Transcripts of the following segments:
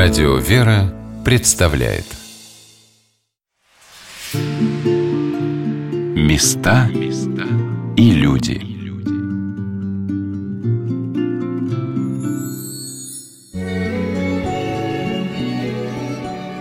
Радио «Вера» представляет. Места и люди.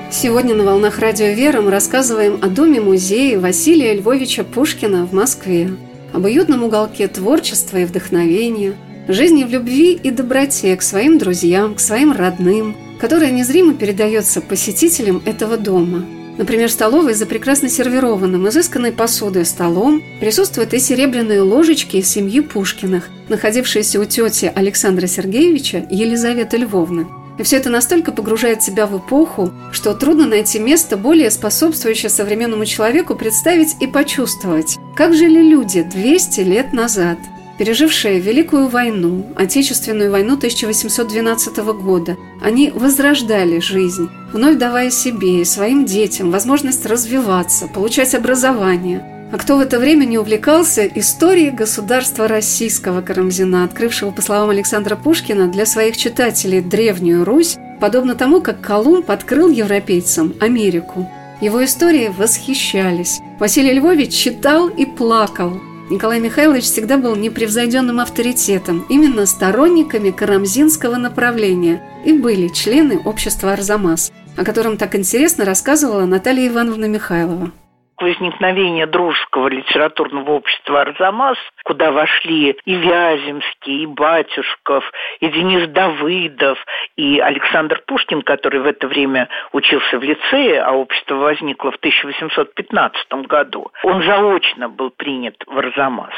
Сегодня на «Волнах Радио Вера» мы рассказываем о доме-музее Василия Львовича Пушкина в Москве, об уютном уголке творчества и вдохновения, жизни в любви и доброте к своим друзьям, к своим родным – которая незримо передается посетителям этого дома. Например, столовой за прекрасно сервированным, изысканной посудой столом присутствуют и серебряные ложечки из семьи Пушкиных, находившиеся у тети Александра Сергеевича Елизаветы Львовны. И все это настолько погружает себя в эпоху, что трудно найти место, более способствующее современному человеку представить и почувствовать, как жили люди 200 лет назад – пережившие Великую войну, Отечественную войну 1812 года, они возрождали жизнь, вновь давая себе и своим детям возможность развиваться, получать образование. А кто в это время не увлекался историей государства российского Карамзина, открывшего, по словам Александра Пушкина, для своих читателей Древнюю Русь, подобно тому, как Колумб открыл европейцам Америку. Его истории восхищались. Василий Львович читал и плакал, Николай Михайлович всегда был непревзойденным авторитетом, именно сторонниками карамзинского направления и были члены общества «Арзамас», о котором так интересно рассказывала Наталья Ивановна Михайлова возникновения дружеского литературного общества «Арзамас», куда вошли и Вяземский, и Батюшков, и Денис Давыдов, и Александр Пушкин, который в это время учился в лицее, а общество возникло в 1815 году. Он заочно был принят в Арзамас.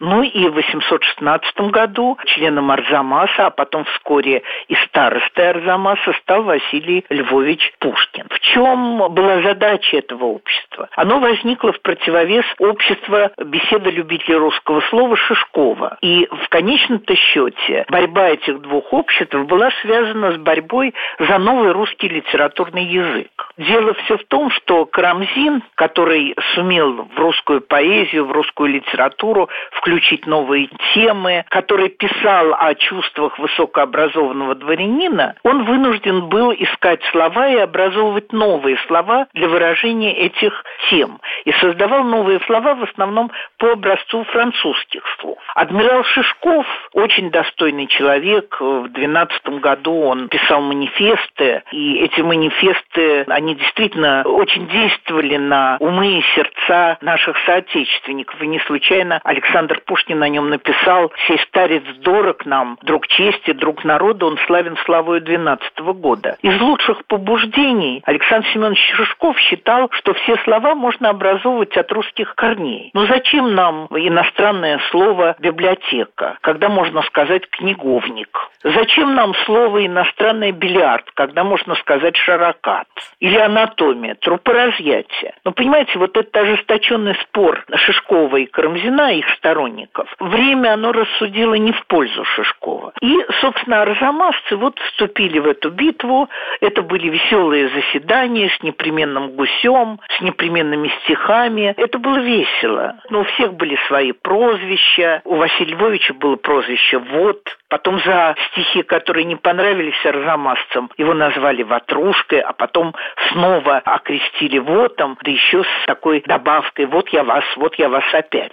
Ну и в 1816 году членом Арзамаса, а потом вскоре и старостой Арзамаса стал Василий Львович Пушкин. В чем была задача этого общества? Оно возникло в противовес общества беседа любителей русского слова Шишкова. И в конечном-то счете борьба этих двух обществ была связана с борьбой за новый русский литературный язык. Дело все в том, что Карамзин, который сумел в русскую поэзию, в русскую литературу включить новые темы, который писал о чувствах высокообразованного дворянина, он вынужден был искать слова и образовывать новые слова для выражения этих тем языком и создавал новые слова в основном по образцу французских слов. Адмирал Шишков, очень достойный человек, в 12 году он писал манифесты, и эти манифесты, они действительно очень действовали на умы и сердца наших соотечественников. И не случайно Александр Пушкин о нем написал «Сей старец дорог нам, друг чести, друг народа, он славен славою 12 года». Из лучших побуждений Александр Семенович Шишков считал, что все слова можно можно образовывать от русских корней. Но зачем нам иностранное слово «библиотека», когда можно сказать «книговник»? Зачем нам слово «иностранное бильярд», когда можно сказать «шарокат»? Или анатомия, трупоразъятие? Ну, понимаете, вот этот ожесточенный спор Шишкова и Карамзина, их сторонников, время оно рассудило не в пользу Шишкова. И, собственно, арзамасцы вот вступили в эту битву. Это были веселые заседания с непременным гусем, с непременными стихами. Это было весело. Но у всех были свои прозвища. У Василия Львовича было прозвище «Вот». Потом за стихи, которые не понравились арзамасцам, его назвали «Ватрушкой», а потом снова окрестили «Вотом», да еще с такой добавкой «Вот я вас, вот я вас опять».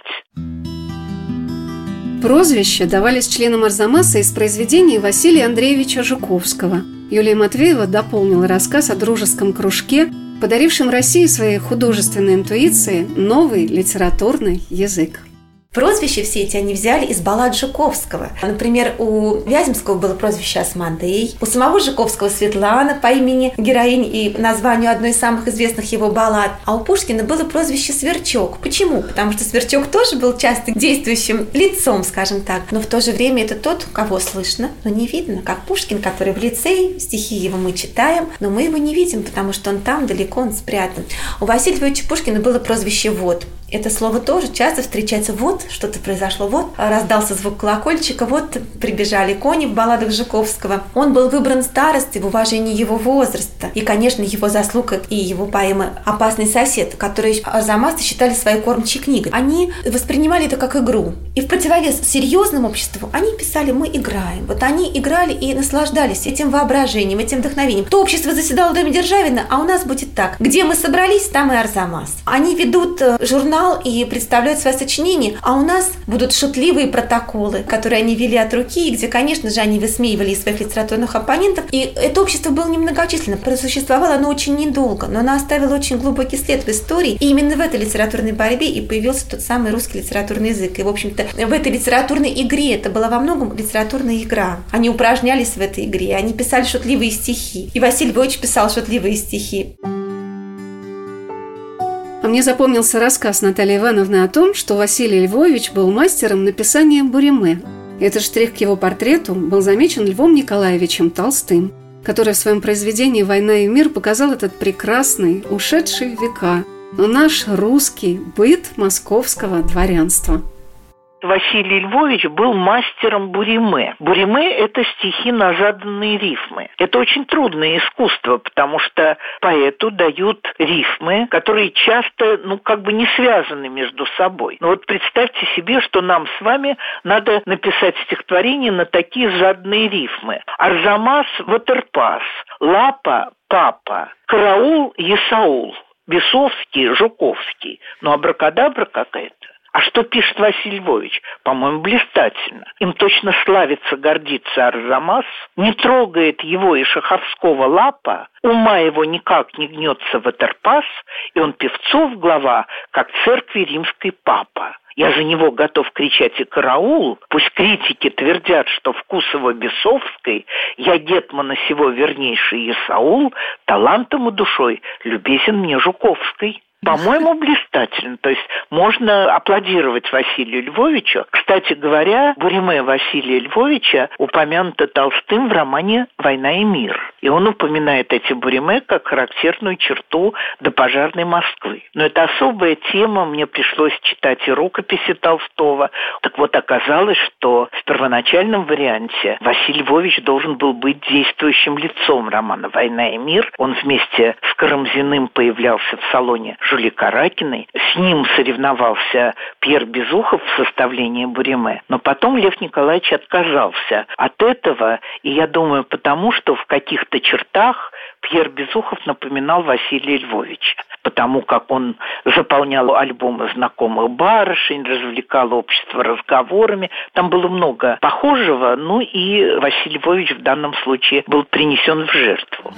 Прозвища давались членам Арзамаса из произведений Василия Андреевича Жуковского. Юлия Матвеева дополнила рассказ о дружеском кружке, подарившем России своей художественной интуиции новый литературный язык. Прозвища все эти они взяли из баллад Жуковского. Например, у Вяземского было прозвище Османдей, у самого Жуковского Светлана по имени героини и названию одной из самых известных его баллад, а у Пушкина было прозвище Сверчок. Почему? Потому что Сверчок тоже был часто действующим лицом, скажем так, но в то же время это тот, кого слышно, но не видно, как Пушкин, который в лицее, стихи его мы читаем, но мы его не видим, потому что он там далеко, он спрятан. У Василия Львовича Пушкина было прозвище «Вот». Это слово тоже часто встречается. Вот что-то произошло, вот раздался звук колокольчика, вот прибежали кони в балладах Жуковского. Он был выбран старостой в уважении его возраста. И, конечно, его заслуга и его поэмы «Опасный сосед», которые арзамасцы считали своей кормчей книгой. Они воспринимали это как игру. И в противовес серьезному обществу они писали «Мы играем». Вот они играли и наслаждались этим воображением, этим вдохновением. То общество заседало в доме Державина, а у нас будет так. Где мы собрались, там и Арзамас. Они ведут э, журнал и представляют свои сочинения, а у нас будут шутливые протоколы, которые они вели от руки, и где, конечно же, они высмеивали своих литературных оппонентов. И это общество было немногочисленно, просуществовало оно очень недолго, но оно оставило очень глубокий след в истории. И именно в этой литературной борьбе и появился тот самый русский литературный язык. И, в общем-то, в этой литературной игре, это была во многом литературная игра. Они упражнялись в этой игре, они писали шутливые стихи. И Василий Львович писал шутливые стихи. А мне запомнился рассказ Натальи Ивановны о том, что Василий Львович был мастером написания буриме. Этот штрих к его портрету был замечен Львом Николаевичем Толстым, который в своем произведении «Война и мир» показал этот прекрасный, ушедший века, но наш русский быт московского дворянства – Василий Львович был мастером буриме. Буриме – это стихи на заданные рифмы. Это очень трудное искусство, потому что поэту дают рифмы, которые часто, ну, как бы не связаны между собой. Но вот представьте себе, что нам с вами надо написать стихотворение на такие заданные рифмы. Арзамас – ватерпас, лапа – папа, караул – Есаул, Бесовский – Жуковский. Ну, абракадабра какая-то. А что пишет Василий Львович? По-моему, блистательно. Им точно славится, гордится Арзамас, не трогает его и Шаховского лапа, ума его никак не гнется в Этерпас, и он певцов глава, как церкви римской папа. Я за него готов кричать и караул. Пусть критики твердят, что Вкусово-Бесовской я Гетмана сего вернейший Исаул, талантом и душой любезен мне Жуковской. По-моему, блистательно. То есть можно аплодировать Василию Львовичу. Кстати говоря, Буриме Василия Львовича упомянуто Толстым в романе «Война и мир». И он упоминает эти буриме как характерную черту допожарной Москвы. Но это особая тема, мне пришлось читать и рукописи Толстого. Так вот, оказалось, что в первоначальном варианте Василий Львович должен был быть действующим лицом романа «Война и мир». Он вместе с Карамзиным появлялся в салоне Жюли Каракиной. С ним соревновался Пьер Безухов в составлении Буриме. Но потом Лев Николаевич отказался от этого, и я думаю, потому что в каких-то чертах Пьер Безухов напоминал Василия Львовича, потому как он заполнял альбомы знакомых барышень, развлекал общество разговорами. Там было много похожего, ну и Василий Львович в данном случае был принесен в жертву.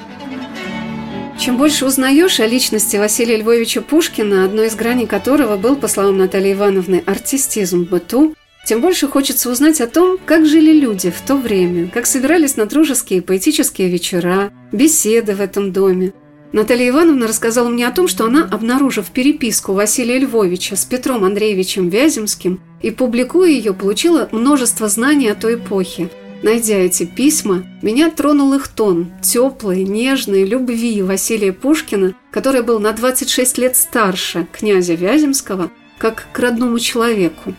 Чем больше узнаешь о личности Василия Львовича Пушкина, одной из граней которого был, по словам Натальи Ивановны, артистизм в быту, тем больше хочется узнать о том, как жили люди в то время, как собирались на дружеские поэтические вечера, беседы в этом доме. Наталья Ивановна рассказала мне о том, что она, обнаружив переписку Василия Львовича с Петром Андреевичем Вяземским и публикуя ее, получила множество знаний о той эпохе – Найдя эти письма, меня тронул их тон, теплой, нежной любви Василия Пушкина, который был на 26 лет старше князя Вяземского, как к родному человеку.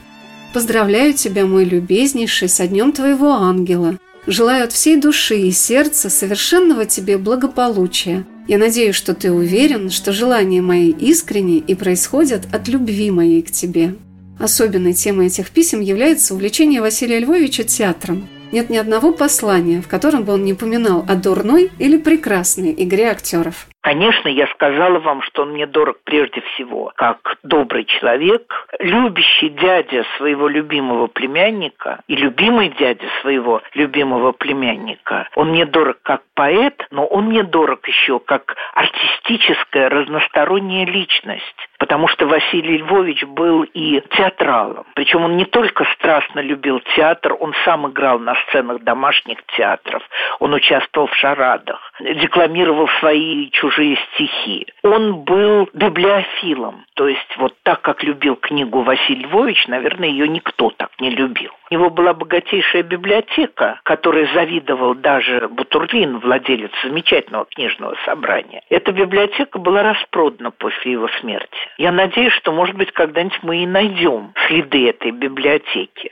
«Поздравляю тебя, мой любезнейший, со днем твоего ангела. Желаю от всей души и сердца совершенного тебе благополучия. Я надеюсь, что ты уверен, что желания мои искренние и происходят от любви моей к тебе». Особенной темой этих писем является увлечение Василия Львовича театром – нет ни одного послания, в котором бы он не упоминал о дурной или прекрасной игре актеров. Конечно, я сказала вам, что он мне дорог прежде всего как добрый человек, любящий дядя своего любимого племянника и любимый дядя своего любимого племянника. Он мне дорог как поэт, но он мне дорог еще как артистическая разносторонняя личность потому что Василий Львович был и театралом. Причем он не только страстно любил театр, он сам играл на сценах домашних театров, он участвовал в шарадах, декламировал свои чужие чужие стихи. Он был библиофилом, то есть вот так, как любил книгу Василий Львович, наверное, ее никто так не любил. У него была богатейшая библиотека, которой завидовал даже Бутурлин, владелец замечательного книжного собрания. Эта библиотека была распродана после его смерти. Я надеюсь, что, может быть, когда-нибудь мы и найдем следы этой библиотеки.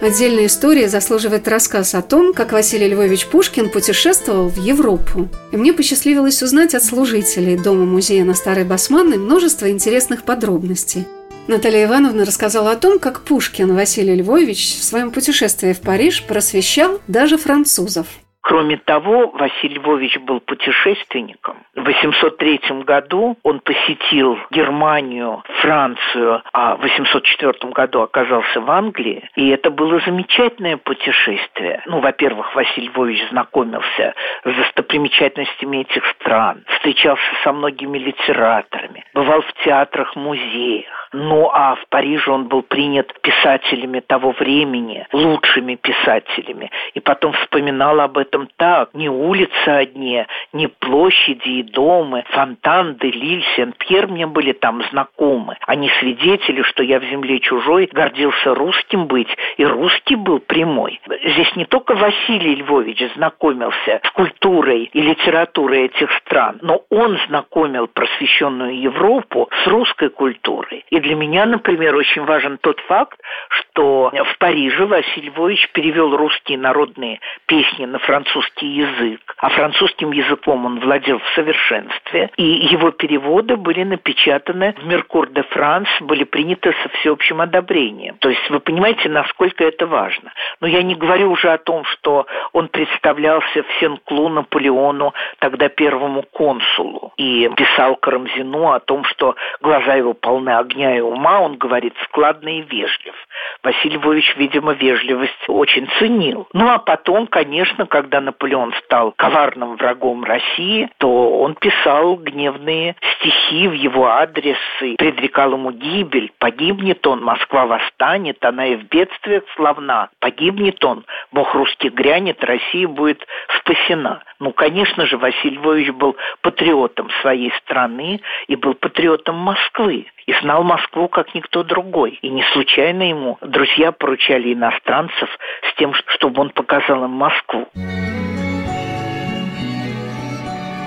Отдельная история заслуживает рассказ о том, как Василий Львович Пушкин путешествовал в Европу. И мне посчастливилось узнать от служителей Дома-музея на Старой Басманной множество интересных подробностей. Наталья Ивановна рассказала о том, как Пушкин Василий Львович в своем путешествии в Париж просвещал даже французов. Кроме того, Василий Львович был путешественником. В 803 году он посетил Германию, Францию, а в 804 году оказался в Англии. И это было замечательное путешествие. Ну, во-первых, Василий Львович знакомился с достопримечательностями этих стран, встречался со многими литераторами, бывал в театрах, музеях. Ну а в Париже он был принят писателями того времени, лучшими писателями. И потом вспоминал об этом так. Не улицы одни, не площади и дома, фонтан, Делиль, Сен-Пьер мне были там знакомы. Они свидетели, что я в земле чужой гордился русским быть, и русский был прямой. Здесь не только Василий Львович знакомился с культурой и литературой этих стран, но он знакомил просвещенную Европу с русской культурой. И для меня, например, очень важен тот факт, что в Париже Василий Львович перевел русские народные песни на французский язык, а французским языком он владел в совершенстве, и его переводы были напечатаны в «Меркур де Франс», были приняты со всеобщим одобрением. То есть вы понимаете, насколько это важно. Но я не говорю уже о том, что он представлялся в Сен-Клу Наполеону, тогда первому консулу, и писал Карамзину о том, что глаза его полны огня и ума, он говорит складно и вежлив. Василий Львович, видимо, вежливость очень ценил. Ну а потом, конечно, когда Наполеон стал коварным врагом России, то он писал гневные стихи в его адрес и предрекал ему гибель. Погибнет он, Москва восстанет, она и в бедствиях славна. Погибнет он, Бог русский грянет, Россия будет спасена. Ну, конечно же, Василий Львович был патриотом своей страны и был патриотом Москвы. И знал Москву как никто другой. И не случайно ему друзья поручали иностранцев с тем, чтобы он показал им Москву.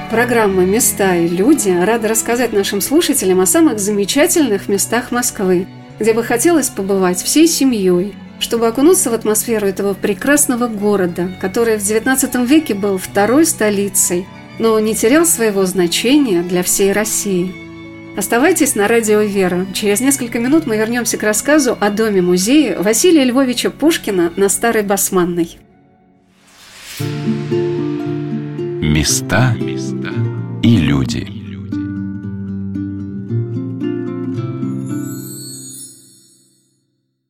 Программа «Места и люди» рада рассказать нашим слушателям о самых замечательных местах Москвы, где бы хотелось побывать всей семьей, чтобы окунуться в атмосферу этого прекрасного города, который в XIX веке был второй столицей, но не терял своего значения для всей России. Оставайтесь на радио «Вера». Через несколько минут мы вернемся к рассказу о доме-музее Василия Львовича Пушкина на Старой Басманной. Места и люди.